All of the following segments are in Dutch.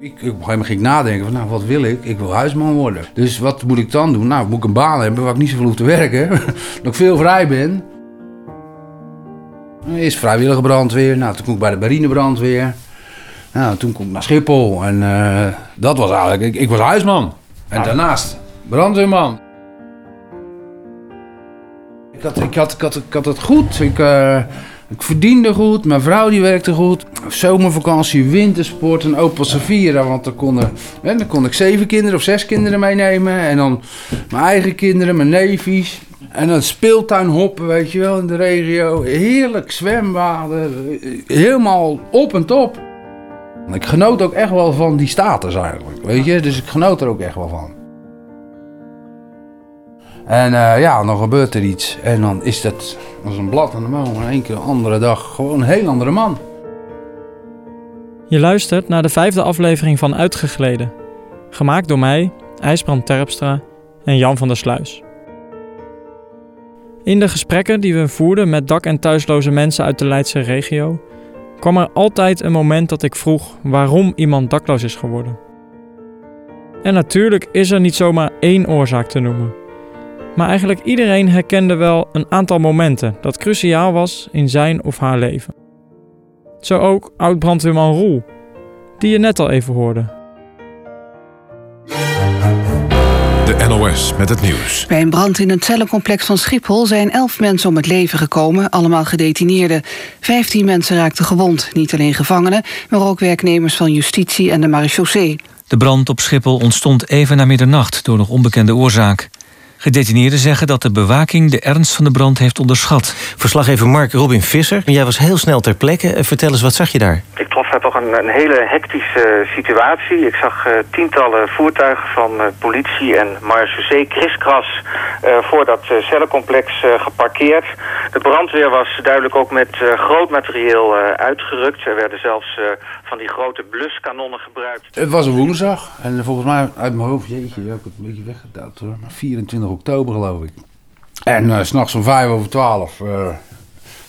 Ik, op een gegeven moment ging ik nadenken van, nou, wat wil ik? Ik wil huisman worden. Dus wat moet ik dan doen? Nou, moet ik een baan hebben waar ik niet zoveel hoef te werken. dat ik veel vrij ben. Eerst vrijwillige brandweer. Nou, toen kom ik bij de marinebrandweer. Nou, toen kom ik naar Schiphol. En uh, dat was eigenlijk... Ik, ik was huisman. En daarnaast brandweerman. Ik had, ik had, ik had, ik had het goed. Ik, uh, ik verdiende goed. Mijn vrouw die werkte goed. Zomervakantie, wintersport, een Opel Savira. Want dan kon, er, dan kon ik zeven kinderen of zes kinderen meenemen. En dan mijn eigen kinderen, mijn neefjes. En dan speeltuin hoppen, weet je wel, in de regio. Heerlijk zwembaden. Helemaal op en top. Ik genoot ook echt wel van die status eigenlijk, weet je. Dus ik genoot er ook echt wel van. En uh, ja, dan gebeurt er iets. En dan is dat als een blad aan de mouw. In één keer een andere dag gewoon een heel andere man. Je luistert naar de vijfde aflevering van Uitgegleden. Gemaakt door mij, IJsbrand Terpstra en Jan van der Sluis. In de gesprekken die we voerden met dak- en thuisloze mensen uit de Leidse regio... kwam er altijd een moment dat ik vroeg waarom iemand dakloos is geworden. En natuurlijk is er niet zomaar één oorzaak te noemen... Maar eigenlijk iedereen herkende wel een aantal momenten dat cruciaal was in zijn of haar leven. Zo ook oud-brandweerman Roel, die je net al even hoorde. De NOS met het nieuws. Bij een brand in een cellencomplex van Schiphol zijn elf mensen om het leven gekomen, allemaal gedetineerden. Vijftien mensen raakten gewond, niet alleen gevangenen, maar ook werknemers van justitie en de marechaussee. De brand op Schiphol ontstond even na middernacht door nog onbekende oorzaak. Gedetineerden zeggen dat de bewaking de ernst van de brand heeft onderschat. Verslaggever Mark Robin Visser, jij was heel snel ter plekke. Vertel eens, wat zag je daar? Ik trof daar toch een, een hele hectische situatie. Ik zag uh, tientallen voertuigen van uh, politie en marechaussee kriskras uh, voor dat cellencomplex geparkeerd. De brandweer was duidelijk ook met groot materieel uitgerukt. Er werden zelfs van die grote bluskanonnen gebruikt. Het was een woensdag en volgens mij uit mijn hoofd, jeetje, heb ik het een beetje weggedaald hoor. Maar 24 oktober geloof ik. En uh, s'nachts om 5 over 12 uh,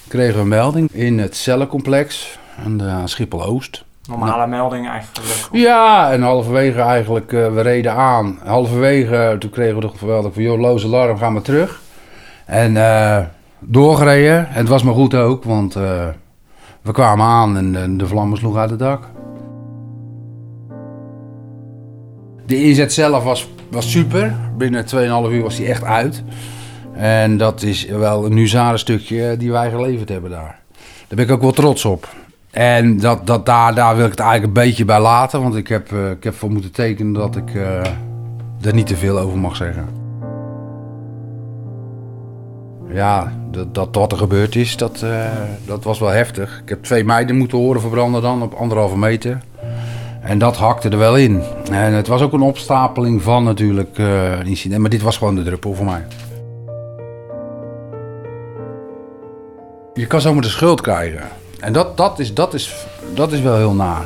kregen we een melding in het cellencomplex aan de Schiphol Oost. Normale melding eigenlijk? Ja, en halverwege eigenlijk, uh, we reden aan. Halverwege, toen kregen we toch geweldig van, joh, loze alarm, gaan we terug. En doorgereden. En het was maar goed ook, want we kwamen aan en, de vlammen sloegen uit het dak. De inzet zelf was, was super. Binnen 2,5 uur was hij echt uit. En dat is wel een huzarenstukje die wij geleverd hebben daar. Daar ben ik ook wel trots op. En dat, dat, daar, daar wil ik het eigenlijk een beetje bij laten. Want ik heb, uh, ik heb voor moeten tekenen dat ik uh, er niet te veel over mag zeggen. Ja, dat, dat wat er gebeurd is, dat, uh, dat was wel heftig. Ik heb twee meiden moeten horen verbranden dan op anderhalve meter. En dat hakte er wel in. En het was ook een opstapeling van natuurlijk uh, een incident. Maar dit was gewoon de druppel voor mij. Je kan zomaar de schuld krijgen. En dat, dat, is, dat, is, dat is wel heel naar.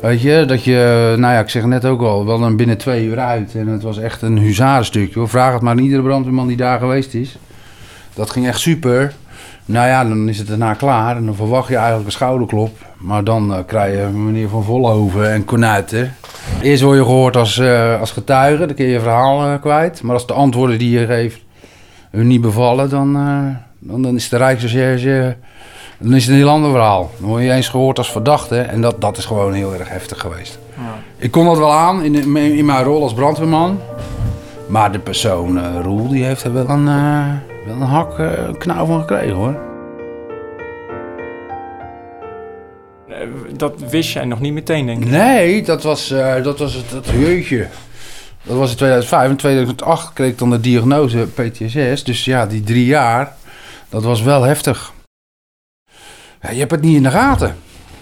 Weet je, dat je, nou ja, ik zeg net ook al, wel dan binnen twee uur uit. En het was echt een huzarenstukje. Vraag het maar aan iedere brandweerman die daar geweest is. Dat ging echt super. Nou ja, dan is het daarna klaar en dan verwacht je eigenlijk een schouderklop. Maar dan uh, krijg je meneer Van Volhoven en Konuiten. Eerst word je gehoord als, uh, als getuige, dan kun je je verhaal uh, kwijt. Maar als de antwoorden die je geeft hun niet bevallen, dan, dan, dan is de Rijksrecherche... Dan is het een heel ander verhaal. Dan word je eens gehoord als verdachte. En dat, dat is gewoon heel erg heftig geweest. Ja. Ik kon dat wel aan in, in mijn rol als brandweerman. Maar de persoon, Roel, die heeft er wel een wel een hak, een knauw van gekregen hoor. Dat wist jij nog niet meteen, denk ik? Nee, dat was, uh, dat was het dat jeutje. Dat was in 2005. In 2008 kreeg ik dan de diagnose PTSS. Dus ja, die drie jaar, dat was wel heftig. Ja, je hebt het niet in de gaten.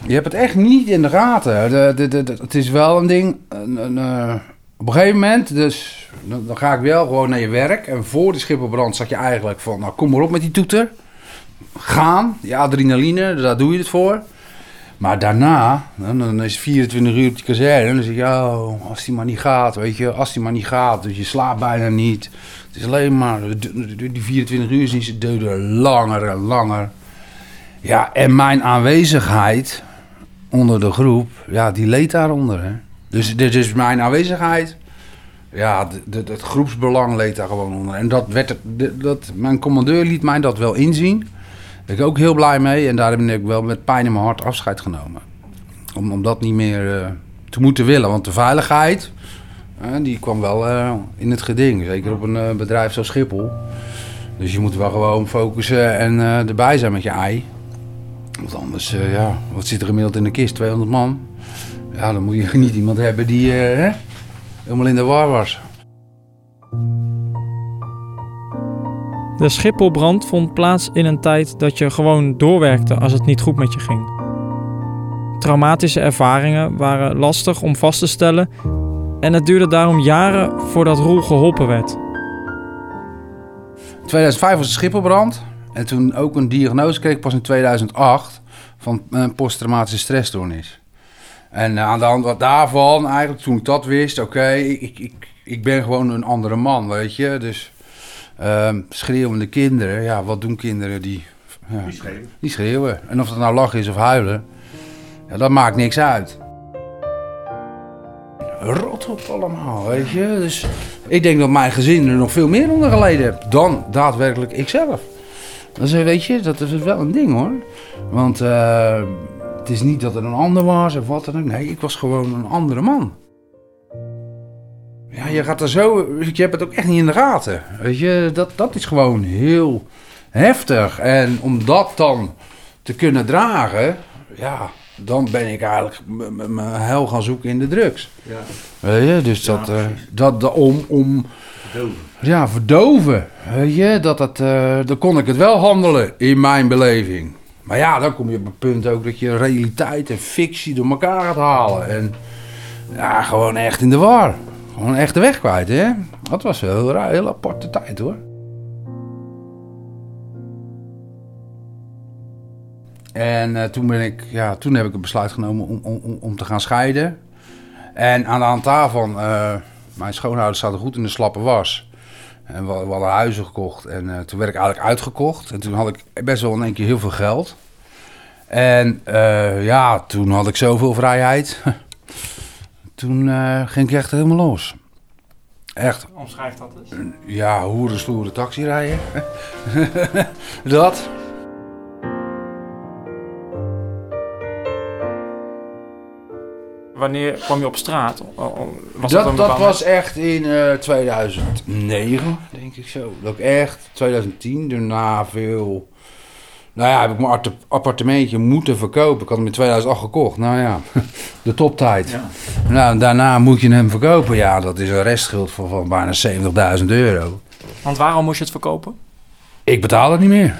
Je hebt het echt niet in de gaten. De, de, de, het is wel een ding. Een, een, op een gegeven moment, dus dan, ga ik wel gewoon naar je werk. En voor de schipperbrand zag je eigenlijk van, nou kom maar op met die toeter. Gaan, die adrenaline, daar doe je het voor. Maar daarna, dan, dan is het 24 uur op die kazerne. En dan zeg je, oh, als die maar niet gaat, weet je. Als die maar niet gaat, dus je slaapt bijna niet. Het is alleen maar, die 24 uur zien ze duren langer en langer. Ja, en mijn aanwezigheid onder de groep, ja, die leed daaronder, hè. Dus dit is mijn aanwezigheid. Ja, het groepsbelang leed daar gewoon onder. En dat werd, dat, mijn commandeur liet mij dat wel inzien. Daar ben ik ook heel blij mee. En daar heb ik wel met pijn in mijn hart afscheid genomen. Om, om dat niet meer eh, te moeten willen. Want de veiligheid, eh, die kwam wel eh, in het geding. Zeker op een bedrijf zoals Schiphol. Dus je moet wel gewoon focussen en erbij zijn met je ei. Want anders, ja, wat zit er gemiddeld in de kist? 200 man. Ja, dan moet je niet iemand hebben die eh, hè, helemaal in de war was. De Schipholbrand vond plaats in een tijd dat je gewoon doorwerkte als het niet goed met je ging. Traumatische ervaringen waren lastig om vast te stellen en het duurde daarom jaren voordat Roel geholpen werd. In 2005 was de Schipholbrand. En toen ook een diagnose kreeg ik pas in 2008 van een posttraumatische stressstoornis. En eh, aan de hand daarvan, eigenlijk toen ik dat wist, oké, ik, ik, ik ben gewoon een andere man, weet je. Dus ehm, schreeuwende kinderen, ja, wat doen kinderen die... Ja, die, schreeuwen. die schreeuwen. En of dat nou lachen is of huilen, ja, dat maakt niks uit. Rot op allemaal, weet je. Dus ik denk dat mijn gezin er nog veel meer onder geleden heeft dan daadwerkelijk ikzelf. Dus weet je, dat is wel een ding hoor. Want eh, het is niet dat er een ander was of wat dan ook. Nee, ik was gewoon een andere man. Ja, je gaat er zo... Je hebt het ook echt niet in de gaten. Weet je, dat, dat is gewoon heel heftig. En om dat dan te kunnen dragen... Ja, dan ben ik eigenlijk mijn hel gaan zoeken in de drugs. Ja. Weet je, dus dat, eh, dat, dat om... om ja, verdoven. Weet je, dat dat, eh, dan kon ik het wel handelen in mijn beleving. Maar ja, dan kom je op het punt ook dat je realiteit en fictie door elkaar gaat halen. En ja, gewoon echt in de war. Gewoon echt de weg kwijt, hè. Dat was wel een heel, aparte tijd, hoor. En eh, toen, ben ik, ja, toen heb ik het besluit genomen om, om, om- te gaan scheiden. En aan de hand eh, mijn schoonouders zaten goed in de slappe was. En we, we hadden huizen gekocht. En eh, toen werd ik eigenlijk uitgekocht. En toen had ik best wel in één keer heel veel geld. En eh, ja, toen had ik zoveel vrijheid. toen eh, ging ik echt helemaal los. Echt, Omschrijf dat eens. ja, hoeren, stoere taxi rijden. dat. Wanneer kwam je op straat? Was dat dat was echt in eh 2009, denk ik zo. Dat ik echt, 2010, daarna veel... Nou ja, heb ik mijn arte- appartementje moeten verkopen. Ik had hem in 2008 gekocht. Nou ja, de toptijd. Nou, daarna moet je hem verkopen. Ja, dat is een restschuld van, van bijna 70.000 euro. Want waarom moest je het verkopen? Ik betaal het niet meer.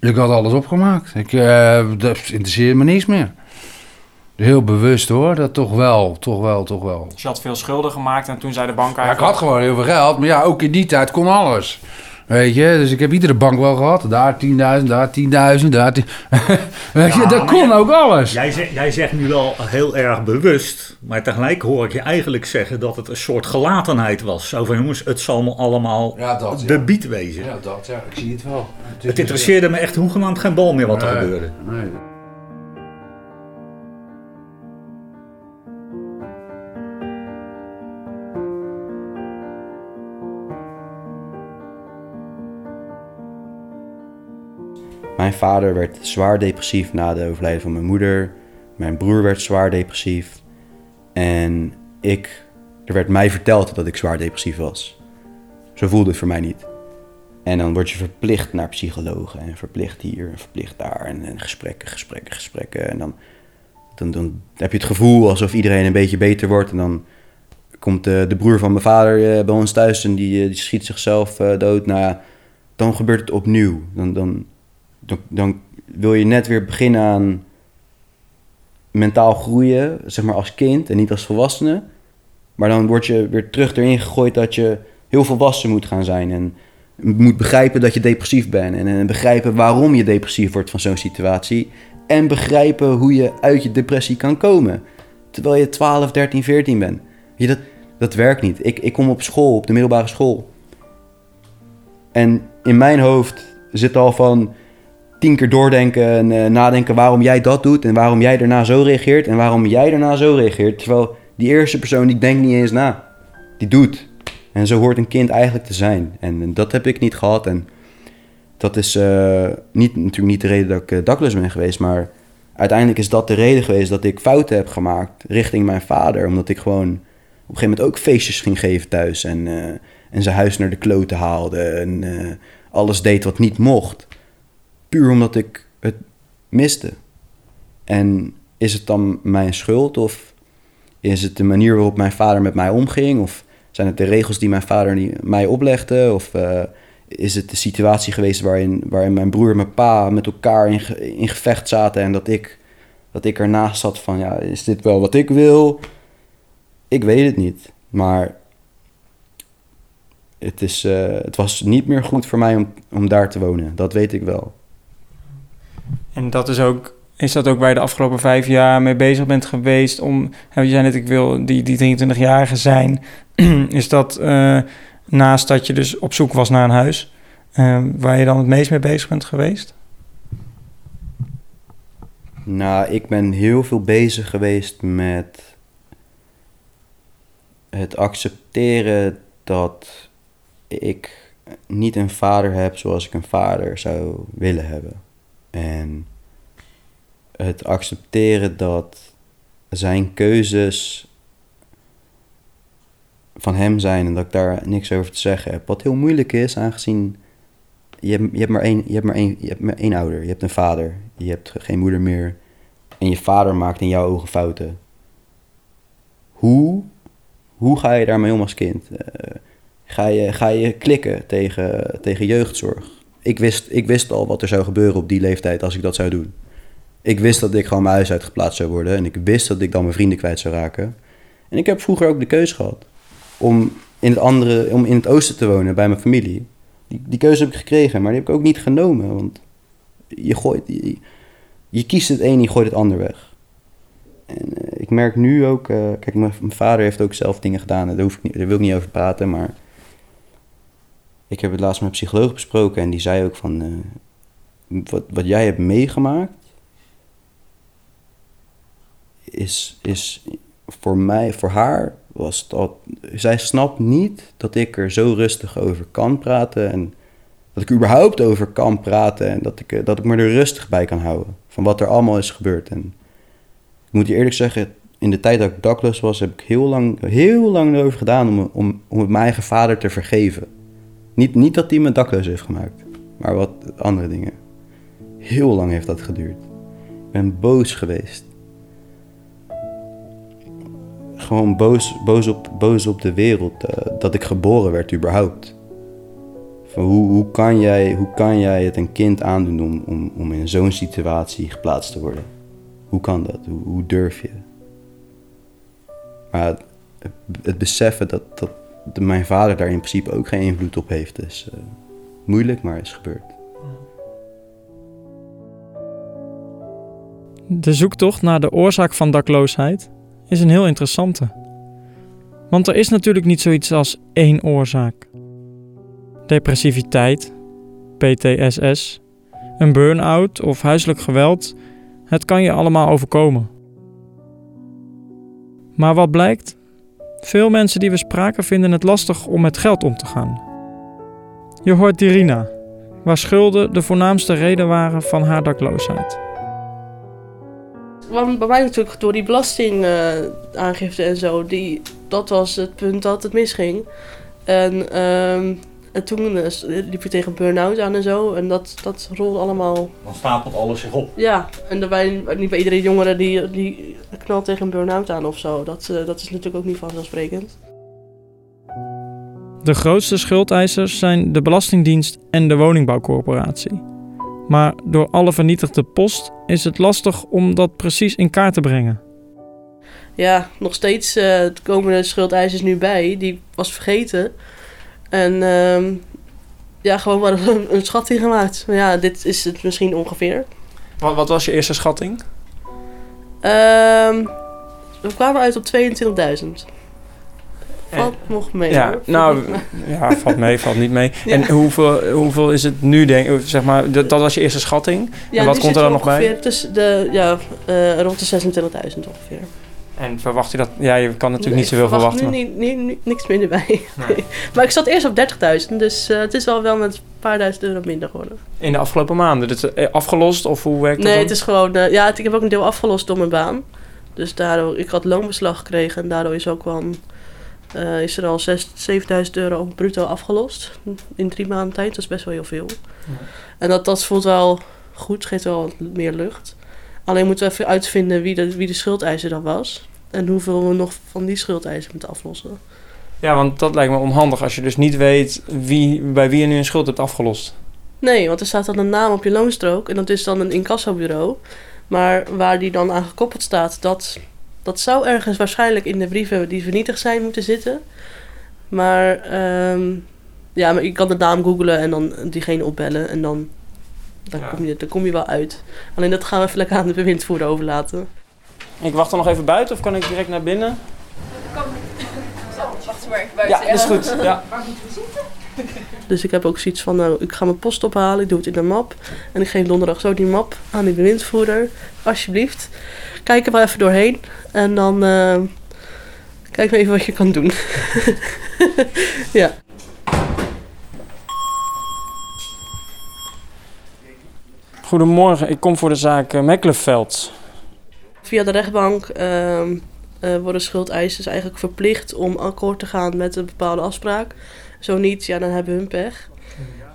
Ik had alles opgemaakt. Ik, eh, dat interesseert me niks meer. Heel bewust hoor, dat toch wel, toch wel, toch wel. Dus je had veel schulden gemaakt en toen zei de bank Ja, ik eigenlijk... had gewoon heel veel geld, maar ja, ook in die tijd kon alles. Weet je, dus ik heb iedere bank wel gehad. Daar 10.000, daar 10.000, daar 10... Weet je, Ja, dat kon ook alles. Jij, zegt, jij zegt nu wel heel erg bewust, maar tegelijk hoor ik je eigenlijk zeggen dat het een soort gelatenheid was. Zo van jongens, het zal me allemaal Ja, dat, ja. bebied wezen. Ja, dat, ja, ik zie het wel. Het interesseerde me echt hoegenaamd geen bal meer wat er Nee. gebeurde. Nee. Mijn vader werd zwaar depressief na de overlijden van mijn moeder. Mijn broer werd zwaar depressief. En ik, er werd mij verteld dat ik zwaar depressief was. Zo voelde het voor mij niet. En dan word je verplicht naar psychologen en verplicht hier en verplicht daar. En, en gesprekken, gesprekken, gesprekken. En dan, dan, dan heb je het gevoel alsof iedereen een beetje beter wordt. En dan komt de, de broer van mijn vader eh, bij ons thuis en die, eh, die schiet zichzelf eh, dood. Nou dan gebeurt het opnieuw. Dan, dan, dan, dan wil je net weer beginnen aan mentaal groeien, zeg maar als kind en niet als volwassene. Maar dan word je weer terug erin gegooid dat je heel volwassen moet gaan zijn. En moet begrijpen dat je depressief bent. En, en begrijpen waarom je depressief wordt van zo'n situatie. En begrijpen hoe je uit je depressie kan komen. Terwijl je 12, 13, 14 bent. Je, dat, dat werkt niet. Ik, ik kom op school, op de middelbare school. En in mijn hoofd zit al van tien keer doordenken en eh, nadenken waarom jij dat doet en waarom jij daarna zo reageert en waarom jij daarna zo reageert. Terwijl die eerste persoon die denkt niet eens na. Die doet. En zo hoort een kind eigenlijk te zijn. En, dat heb ik niet gehad. En dat is eh, niet, natuurlijk niet de reden dat ik uh, dakloos ben geweest. Maar uiteindelijk is dat de reden geweest dat ik fouten heb gemaakt richting mijn vader. Omdat ik gewoon op een gegeven moment ook feestjes ging geven thuis. En, eh, en zijn huis naar de kloten haalde. En alles deed wat niet mocht. Puur omdat ik het miste. En is het dan mijn schuld of is het de manier waarop mijn vader met mij omging? Of zijn het de regels die mijn vader mij oplegde? Of uh, is het de situatie geweest waarin, waarin mijn broer en mijn pa met elkaar in, in gevecht zaten en dat ik, dat ik ernaast zat van, ja, is dit wel wat ik wil? Ik weet het niet, maar het, is, uh, het was niet meer goed voor mij om, om daar te wonen. Dat weet ik wel. En dat is ook is dat ook waar je de afgelopen vijf jaar mee bezig bent geweest om, je zei net, ik wil die, die 23-jarige zijn, is dat uh, naast dat je dus op zoek was naar een huis, uh, waar je dan het meest mee bezig bent geweest? Nou, ik ben heel veel bezig geweest met het accepteren dat ik niet een vader heb zoals ik een vader zou willen hebben. En het accepteren dat zijn keuzes van hem zijn en dat ik daar niks over te zeggen heb. Wat heel moeilijk is, aangezien je hebt, je hebt, maar, één, je hebt, je hebt maar één ouder. Je hebt een vader. Je hebt geen moeder meer. En je vader maakt in jouw ogen fouten. Hoe, hoe ga je daarmee om als kind? Uh, ga, je, ga je klikken tegen, tegen jeugdzorg? Ik wist, ik wist al wat er zou gebeuren op die leeftijd als ik dat zou doen. Ik wist dat ik gewoon mijn huis uitgeplaatst zou worden. En ik wist dat ik dan mijn vrienden kwijt zou raken. En ik heb vroeger ook de keuze gehad om in het, andere, om in het oosten te wonen bij mijn familie. Die, die keuze heb ik gekregen, maar die heb ik ook niet genomen. Want je, gooit, je, kiest het een, je gooit het ander weg. En uh, ik merk nu ook, uh, kijk, mijn, mijn, vader heeft ook zelf dingen gedaan. Daar, hoef ik niet, daar wil ik niet over praten, maar ik heb het laatst met een psycholoog besproken en die zei ook van, uh, wat, wat jij hebt meegemaakt, is, is voor mij, voor haar was dat. Zij snapt niet dat ik er zo rustig over kan praten. En dat ik überhaupt over kan praten. En dat ik, dat ik me er rustig bij kan houden. Van wat er allemaal is gebeurd. En ik moet je eerlijk zeggen, in de tijd dat ik dakloos was, heb ik heel lang, heel lang erover gedaan om, om, om mijn eigen vader te vergeven. Niet, niet dat hij me dakloos heeft gemaakt, maar wat andere dingen. Heel lang heeft dat geduurd. Ik ben boos geweest gewoon boos, boos, op, boos op de wereld uh, dat ik geboren werd überhaupt. Van hoe, hoe, kan jij, hoe kan jij het een kind aandoen om, om, in zo'n situatie geplaatst te worden? Hoe kan dat? Hoe, durf je? Maar het, het beseffen dat, dat de, mijn vader daar in principe ook geen invloed op heeft, is uh, moeilijk, maar is gebeurd. De zoektocht naar de oorzaak van dakloosheid is een heel interessante. Want er is natuurlijk niet zoiets als één oorzaak. Depressiviteit, PTSS, een burn-out of huiselijk geweld, het kan je allemaal overkomen. Maar wat blijkt? Veel mensen die we spraken vinden het lastig om met geld om te gaan. Je hoort Dirina, waar schulden de voornaamste reden waren van haar dakloosheid bij mij natuurlijk door die belastingaangifte uh, en zo. Die, dat was het punt dat het misging. En, um, en toen uh, liep je tegen burn-out aan en zo. En dat, dat rolde allemaal... Dan stapelt alles zich op. Ja, en daarbij, niet bij iedere jongere die, die knalt tegen een burn-out aan of zo. Dat, uh, dat is natuurlijk ook niet vanzelfsprekend. De grootste schuldeisers zijn de Belastingdienst en de Woningbouwcorporatie. Maar door alle vernietigde post is het lastig om dat precies in kaart te brengen. Ja, nog steeds uh, komen de schuldeisers nu bij. Die was vergeten. En uh, ja, gewoon maar een, een schatting gemaakt. Maar ja, dit is het misschien ongeveer. Wat, wat was je eerste schatting? Um, we kwamen uit op 22.000. Valt nog mee. Ja, nou, ja, valt mee, valt niet mee. Ja. En hoeveel, hoeveel is het nu, denk zeg maar, dat, dat was je eerste schatting. Ja, en wat komt er dan nog bij? Tussen de, ja, uh, rond de 26.000 ongeveer. En verwacht je dat? Ja, je kan natuurlijk niet zoveel verwacht verwachten. nu niet, niet, niet- niks meer erbij. Nee. maar ik zat eerst op 30.000, dus eh, het is wel wel met een paar duizend euro minder geworden. In de afgelopen maanden. Dit is eh, afgelost of hoe werkt dat Nee, dan? het is gewoon... eh, ja, ik heb ook een deel afgelost door mijn baan. Dus daardoor... Ik had loonbeslag gekregen en daardoor is ook wel... eh, is er al 6, 7000 euro bruto afgelost. In drie maanden tijd. Dat is best wel heel veel. En dat, dat voelt wel goed. Geeft wel meer lucht. Alleen moeten we even uitvinden wie de, wie de schuldeiser dan was. En hoeveel we nog van die schuldeiser moeten aflossen. Ja, want dat lijkt me onhandig als je dus niet weet wie, bij wie je nu een schuld hebt afgelost. Nee, want er staat dan een naam op je loonstrook en dat is dan een incassobureau. Maar waar die dan aan gekoppeld staat, dat, dat zou ergens waarschijnlijk in de brieven die vernietigd zijn moeten zitten. Maar, ehm, ja, maar je kan de naam googlen en dan diegene opbellen en dan, dan, Ja. kom je, dan kom je wel uit. Alleen dat gaan we even lekker aan de bewindvoerder overlaten. Ik wacht dan nog even buiten of kan ik direct naar binnen? Wacht maar even buiten. Ja, dat is goed. Ja. Waar moeten we zitten? Dus ik heb ook zoiets van, nou, ik ga mijn post ophalen, ik doe het in de map. En ik geef donderdag zo die map aan die bewindvoerder. Alsjeblieft, kijk er maar even doorheen. En dan eh, kijk maar even wat je kan doen. ja. Goedemorgen, ik kom voor de zaak uh, Mekkelenveld. Via de rechtbank ehm, eh, worden schuldeisers eigenlijk verplicht om akkoord te gaan met een bepaalde afspraak. Zo niet, ja, dan hebben hun pech.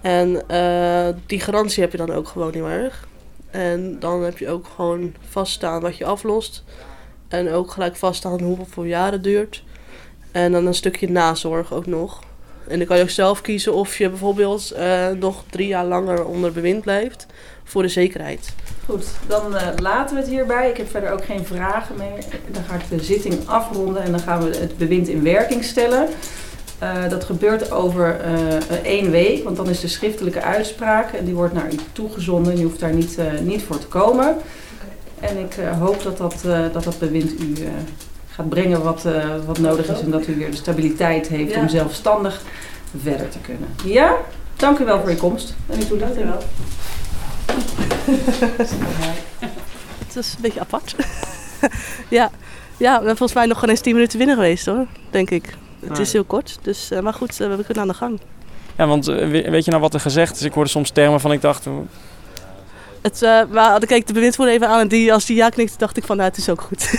En eh, die garantie heb je dan ook gewoon heel erg. En dan heb je ook gewoon vaststaan wat je aflost. En ook gelijk vaststaan hoeveel jaren het duurt. En dan een stukje nazorg ook nog. En dan kan je ook zelf kiezen of je bijvoorbeeld eh, nog drie jaar langer onder bewind blijft. Voor de zekerheid. Goed, dan eh, laten we het hierbij. Ik heb verder ook geen vragen meer. Dan ga ik de zitting afronden en dan gaan we het bewind in werking stellen. Eh, dat gebeurt over eh, één week, want dan is de schriftelijke uitspraak en die wordt naar u toegezonden. En u hoeft daar niet, eh, niet voor te komen. En ik eh, hoop dat dat, eh, dat dat bewind u eh, gaat brengen wat, eh, wat nodig is en dat u weer de stabiliteit heeft Ja. om zelfstandig verder te kunnen. Ja? Dank u wel voor uw komst en uw toelichting. Het is een beetje apart. ja. ja, we hebben volgens mij nog geen eens 10 minuten binnen geweest hoor, denk ik. Het Nee. is heel kort, dus, eh, maar goed, eh, we kunnen aan de gang. Ja, want eh, we- weet je nou wat er gezegd is? Ik hoorde soms termen van ik dacht... Het, eh maar dan keek de bewindvoerder even aan en die, als die ja knikte, dacht ik van nou, het is ook goed.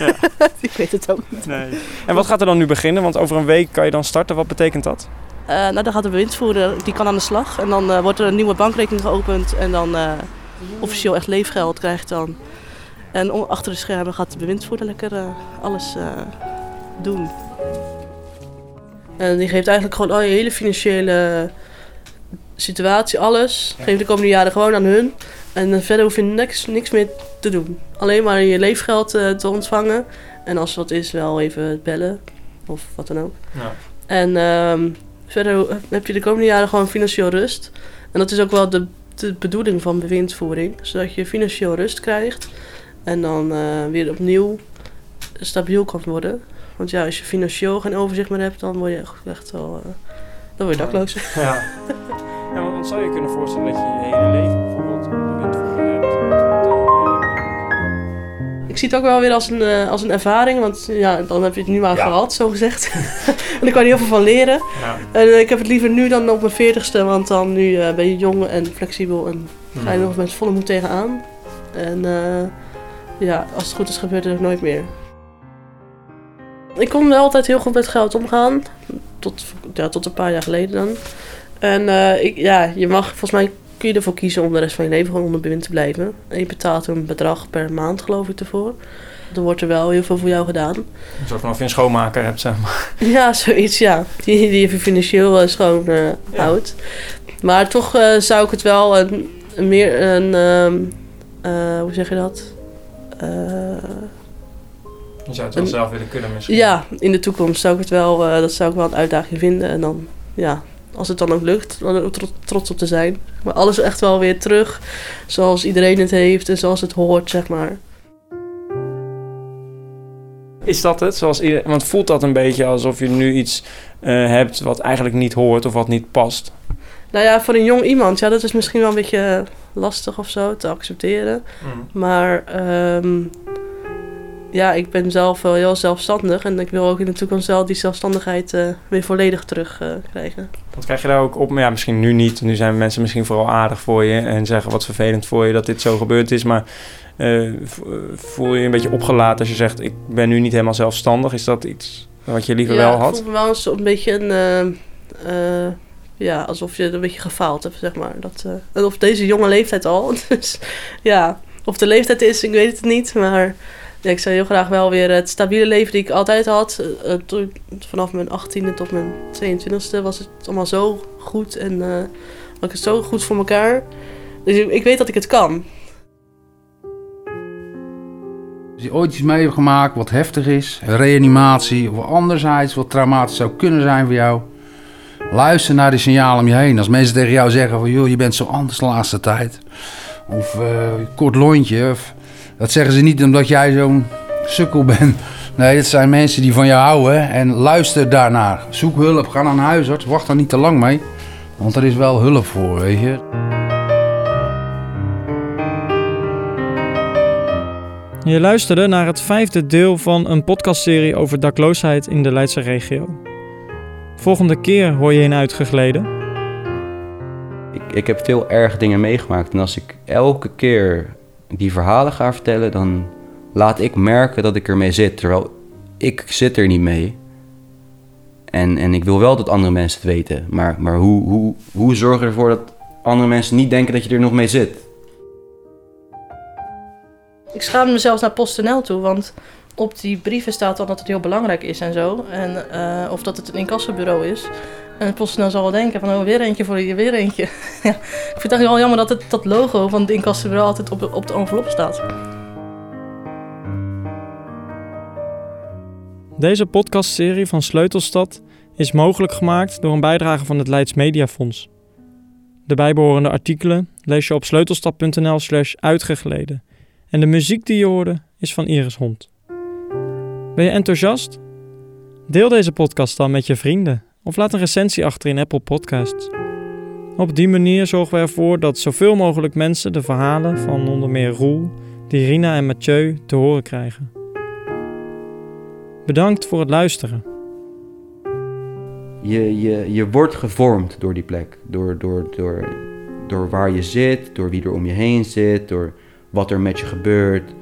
ik weet het ook niet. Nee. En wat gaat er dan nu beginnen? Want over een week kan je dan starten. Wat betekent dat? Eh, nou, dan gaat de bewindvoerder, die kan aan de slag. En dan eh, wordt er een nieuwe bankrekening geopend en dan eh, officieel echt leefgeld krijgt dan. En achter de schermen gaat de bewindvoerder lekker alles doen. En die geeft eigenlijk gewoon al je hele financiële situatie, alles. Geeft de komende jaren gewoon aan hun. En verder hoef je niks, niks meer te doen. Alleen maar je leefgeld te ontvangen. En als wat is, wel even bellen. Of wat dan ook. Ja. En ehm, verder heb je de komende jaren gewoon financieel rust. En dat is ook wel de, de bedoeling van bewindvoering. Zodat je financieel rust krijgt. En dan eh, weer opnieuw stabiel kan worden. Want ja, als je financieel geen overzicht meer hebt, dan word je echt, wel... eh, dan word je dakloos. Ja. ja, want dan zou je kunnen voorstellen dat je je hele leven Ik zie het ook wel weer als een, eh, als een ervaring, want ja, dan heb je het nu maar Ja. gehad, zo gezegd. en ik kan er heel veel van leren. Ja. En eh, ik heb het liever nu dan op mijn veertigste, want dan nu eh, ben je jong en flexibel en ga je Mhm. nog met volle moed tegenaan. En ja, als het goed is, gebeurt het ook nooit meer. Ik kon wel altijd heel goed met geld omgaan, tot, ja, tot een paar jaar geleden dan. En ik, ja, je mag, volgens mij kun je ervoor kiezen om de rest van je leven gewoon onder bewind te blijven. En je betaalt een bedrag per maand, geloof ik, ervoor. Dan wordt er wel heel veel voor jou gedaan. Een soort van of je een schoonmaker hebt, zeg maar. Ja, zoiets, ja. Die, die je financieel eh, schoon eh, houdt. Maar toch eh, zou ik het wel een, een meer een... ehm, eh, hoe zeg je dat? Je zou het wel Een- zelf willen kunnen misschien. ja, in de toekomst zou ik het wel... dat zou ik wel een uitdaging vinden. En dan, ja, als het dan ook lukt, dan ook tro- trots op te zijn. Maar alles echt wel weer terug zoals iedereen het heeft en zoals het hoort, zeg maar. Is dat het? Zoals. Want voelt dat een beetje alsof je nu iets eh, hebt wat eigenlijk niet hoort of wat niet past? Nou ja, voor een jong iemand, ja, dat is misschien wel een beetje lastig of zo te accepteren. Maar ehm, ja, ik ben zelf wel heel zelfstandig. En ik wil ook in de toekomst wel die zelfstandigheid eh, weer volledig terugkrijgen. krijgen. Wat krijg je daar ook op? Ja, misschien nu niet. Nu zijn mensen misschien vooral aardig voor je en zeggen wat vervelend voor je dat dit zo gebeurd is. Maar uh, voel je je een beetje opgelaten als je zegt: Ik ben nu niet helemaal zelfstandig? Is dat iets wat je liever wel had? Ik voel me wel een, een beetje een. Ja, alsof je een beetje gefaald hebt, zeg maar. Dat, of deze jonge leeftijd al. Dus ja, of de leeftijd is, ik weet het niet. Maar ja, ik zou heel graag wel weer het stabiele leven die ik altijd had. Uh, toen, vanaf mijn 18e tot mijn 22e was het allemaal zo goed. En uh, had het zo goed voor elkaar. Dus ik, weet dat ik het kan. Als je ooit iets mee hebt gemaakt wat heftig is, reanimatie of anderzijds wat traumatisch zou kunnen zijn voor jou, luister naar die signalen om je heen. Als mensen tegen jou zeggen van joh, je bent zo anders de laatste tijd. Of uh, kort lontje. Of, dat zeggen ze niet omdat jij zo'n sukkel bent. Nee, het zijn mensen die van jou houden en luister daarnaar. Zoek hulp, ga naar een huisarts, wacht er niet te lang mee. Want er is wel hulp voor, weet je. Je luisterde naar het vijfde deel van een podcastserie over dakloosheid in de Leidse regio. Volgende keer hoor je in uitgegleden. Ik, ik heb veel erg dingen meegemaakt. En als ik elke keer die verhalen ga vertellen, dan laat ik merken dat ik ermee zit. Terwijl ik zit er niet mee. En, en ik wil wel dat andere mensen het weten. Maar, maar hoe, hoe, hoe zorg je ervoor dat andere mensen niet denken dat je er nog mee zit? Ik schaam mezelf naar PostNL toe, want op die brieven staat dan dat het heel belangrijk is en zo. En, uh, of dat het een incassobureau is. En het PostNL zal wel denken van, oh, weer eentje voor je, weer eentje. ja, ik vind het wel jammer dat het, dat logo van het incassobureau altijd op de, op de envelop staat. Deze podcastserie van Sleutelstad is mogelijk gemaakt door een bijdrage van het Leids Mediafonds. De bijbehorende artikelen lees je op sleutelstad.nl slash uitgegleden. En de muziek die je hoorde is van Iris Hond. Ben je enthousiast? Deel deze podcast dan met je vrienden of laat een recensie achter in Apple Podcasts. Op die manier zorgen we ervoor dat zoveel mogelijk mensen de verhalen van onder meer Roel, Dirina en Mathieu te horen krijgen. Bedankt voor het luisteren. Je, je, je wordt gevormd door die plek. Door, door, door, door waar je zit, door wie er om je heen zit, door wat er met je gebeurt.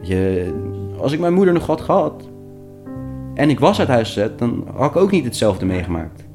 Je, als ik mijn moeder nog had gehad en ik was uit huis gezet, dan had ik ook niet hetzelfde meegemaakt.